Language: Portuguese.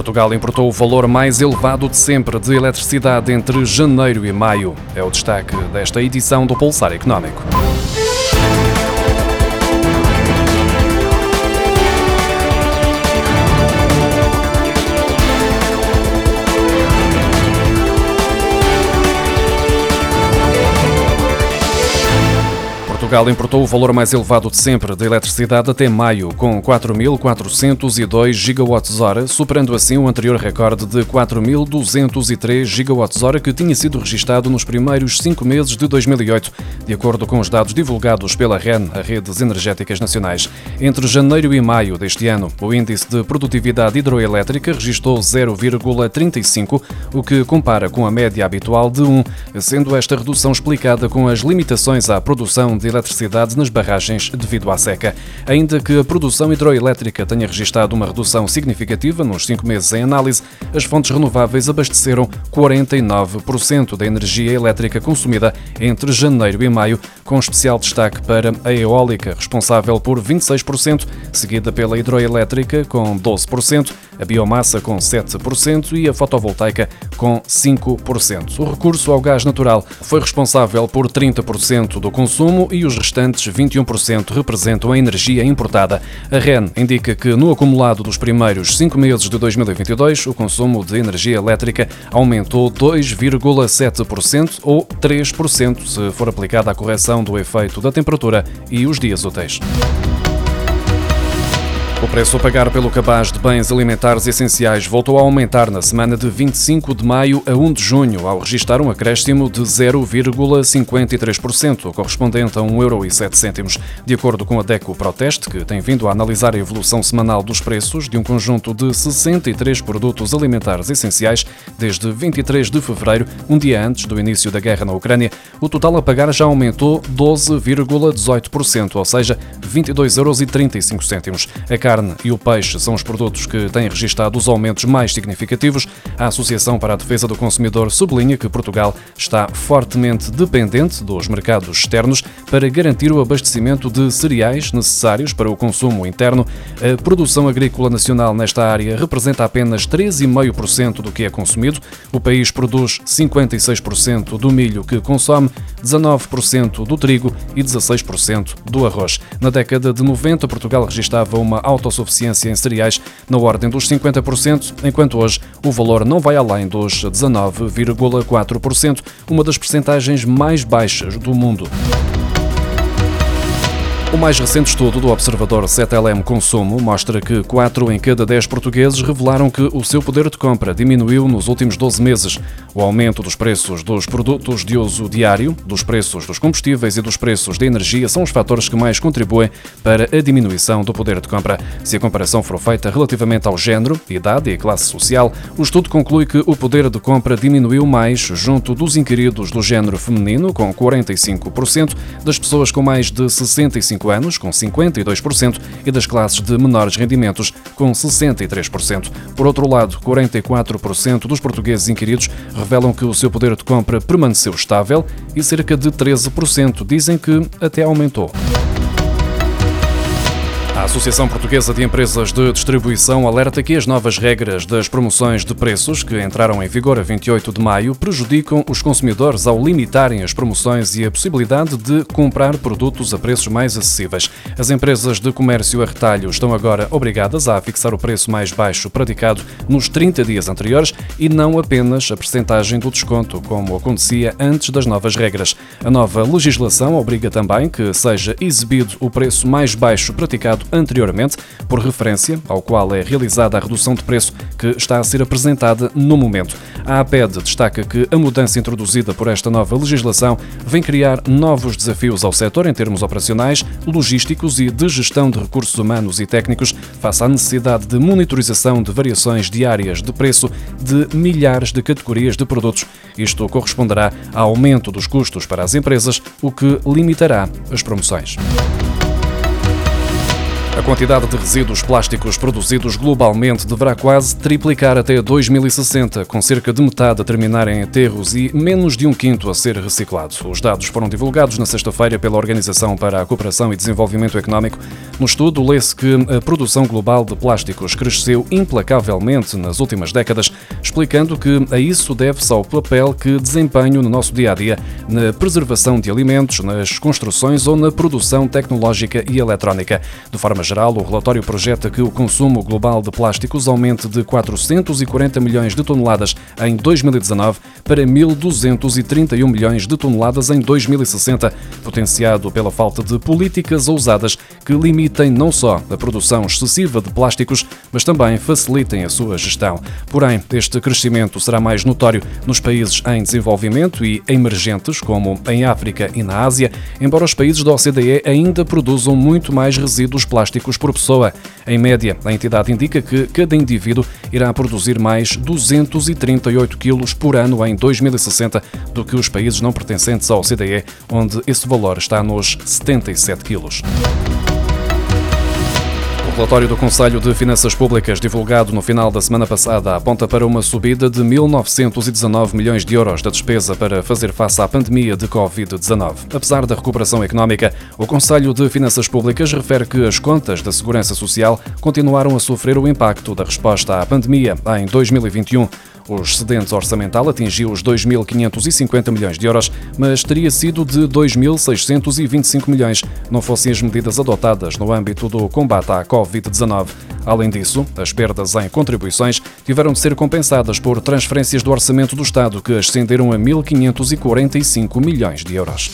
Portugal importou o valor mais elevado de sempre de eletricidade entre janeiro e maio. É o destaque desta edição do Pulsar Económico. Portugal importou o valor mais elevado de sempre de eletricidade até maio, com 4.402 gigawatts-hora, superando assim o anterior recorde de 4.203 gigawatts-hora que tinha sido registado nos primeiros cinco meses de 2008, de acordo com os dados divulgados pela REN, a Redes Energéticas Nacionais. Entre janeiro e maio deste ano, o índice de produtividade hidroelétrica registrou 0,35, o que compara com a média habitual de 1, sendo esta redução explicada com as limitações à produção de eletricidade eletricidade nas barragens devido à seca. Ainda que a produção hidroelétrica tenha registrado uma redução significativa nos cinco meses em análise, as fontes renováveis abasteceram 49% da energia elétrica consumida entre janeiro e maio, com especial destaque para a eólica, responsável por 26%, seguida pela hidroelétrica, com 12%, a biomassa, com 7% e a fotovoltaica, com 5%. O recurso ao gás natural foi responsável por 30% do consumo e os restantes 21% representam a energia importada. A REN indica que no acumulado dos primeiros cinco meses de 2022, o consumo de energia elétrica aumentou 2,7% ou 3% se for aplicada a correção do efeito da temperatura e os dias úteis. O preço a pagar pelo cabaz de bens alimentares essenciais voltou a aumentar na semana de 25 de maio a 1 de junho, ao registrar um acréscimo de 0,53%, correspondente a 1,07€. De acordo com a DECO Proteste, que tem vindo a analisar a evolução semanal dos preços de um conjunto de 63 produtos alimentares essenciais desde 23 de fevereiro, um dia antes do início da guerra na Ucrânia, o total a pagar já aumentou 12,18%, ou seja, 22,35€. A carne e o peixe são os produtos que têm registrado os aumentos mais significativos. A Associação para a Defesa do Consumidor sublinha que Portugal está fortemente dependente dos mercados externos para garantir o abastecimento de cereais necessários para o consumo interno. A produção agrícola nacional nesta área representa apenas 3,5% do que é consumido. O país produz 56% do milho que consome, 19% do trigo e 16% do arroz. Na década de 90, Portugal registrava uma autossuficiência em cereais na ordem dos 50%, enquanto hoje o valor não vai além dos 19,4%, uma das percentagens mais baixas do mundo. O mais recente estudo do observador 7LM Consumo mostra que 4 em cada 10 portugueses revelaram que o seu poder de compra diminuiu nos últimos 12 meses. O aumento dos preços dos produtos de uso diário, dos preços dos combustíveis e dos preços da energia são os fatores que mais contribuem para a diminuição do poder de compra. Se a comparação for feita relativamente ao género, idade e classe social, o estudo conclui que o poder de compra diminuiu mais junto dos inquiridos do género feminino, com 45%, das pessoas com mais de 65 25 anos, com 52%, e das classes de menores rendimentos, com 63%. Por outro lado, 44% dos portugueses inquiridos revelam que o seu poder de compra permaneceu estável e cerca de 13% dizem que até aumentou. A Associação Portuguesa de Empresas de Distribuição alerta que as novas regras das promoções de preços, que entraram em vigor a 28 de maio, prejudicam os consumidores ao limitarem as promoções e a possibilidade de comprar produtos a preços mais acessíveis. As empresas de comércio a retalho estão agora obrigadas a fixar o preço mais baixo praticado nos 30 dias anteriores e não apenas a percentagem do desconto, como acontecia antes das novas regras. A nova legislação obriga também que seja exibido o preço mais baixo praticado anteriormente, por referência ao qual é realizada a redução de preço que está a ser apresentada no momento. A APED destaca que a mudança introduzida por esta nova legislação vem criar novos desafios ao setor em termos operacionais, logísticos e de gestão de recursos humanos e técnicos, face à necessidade de monitorização de variações diárias de preço de milhares de categorias de produtos. Isto corresponderá ao aumento dos custos para as empresas, o que limitará as promoções. A quantidade de resíduos plásticos produzidos globalmente deverá quase triplicar até 2060, com cerca de metade a terminar em aterros e menos de um quinto a ser reciclado. Os dados foram divulgados na sexta-feira pela Organização para a Cooperação e Desenvolvimento Económico. No estudo, lê-se que a produção global de plásticos cresceu implacavelmente nas últimas décadas, explicando que a isso deve-se ao papel que desempenham no nosso dia a dia na preservação de alimentos, nas construções ou na produção tecnológica e eletrónica. De forma geral, o relatório projeta que o consumo global de plásticos aumente de 440 milhões de toneladas em 2019 para 1.231 milhões de toneladas em 2060, potenciado pela falta de políticas ousadas que limitem não só a produção excessiva de plásticos, mas também facilitem a sua gestão. Porém, este crescimento será mais notório nos países em desenvolvimento e emergentes, como em África e na Ásia, embora os países da OCDE ainda produzam muito mais resíduos plásticos plásticos por pessoa. Em média, a entidade indica que cada indivíduo irá produzir mais 238 quilos por ano em 2060 do que os países não pertencentes ao OCDE, onde esse valor está nos 77 quilos. Relatório do Conselho de Finanças Públicas, divulgado no final da semana passada, aponta para uma subida de 1.919 milhões de euros da despesa para fazer face à pandemia de Covid-19. Apesar da recuperação económica, o Conselho de Finanças Públicas refere que as contas da Segurança Social continuaram a sofrer o impacto da resposta à pandemia em 2021. O excedente orçamental atingiu os 2.550 milhões de euros, mas teria sido de 2.625 milhões, não fossem as medidas adotadas no âmbito do combate à Covid-19. Além disso, as perdas em contribuições tiveram de ser compensadas por transferências do orçamento do Estado, que ascenderam a 1.545 milhões de euros.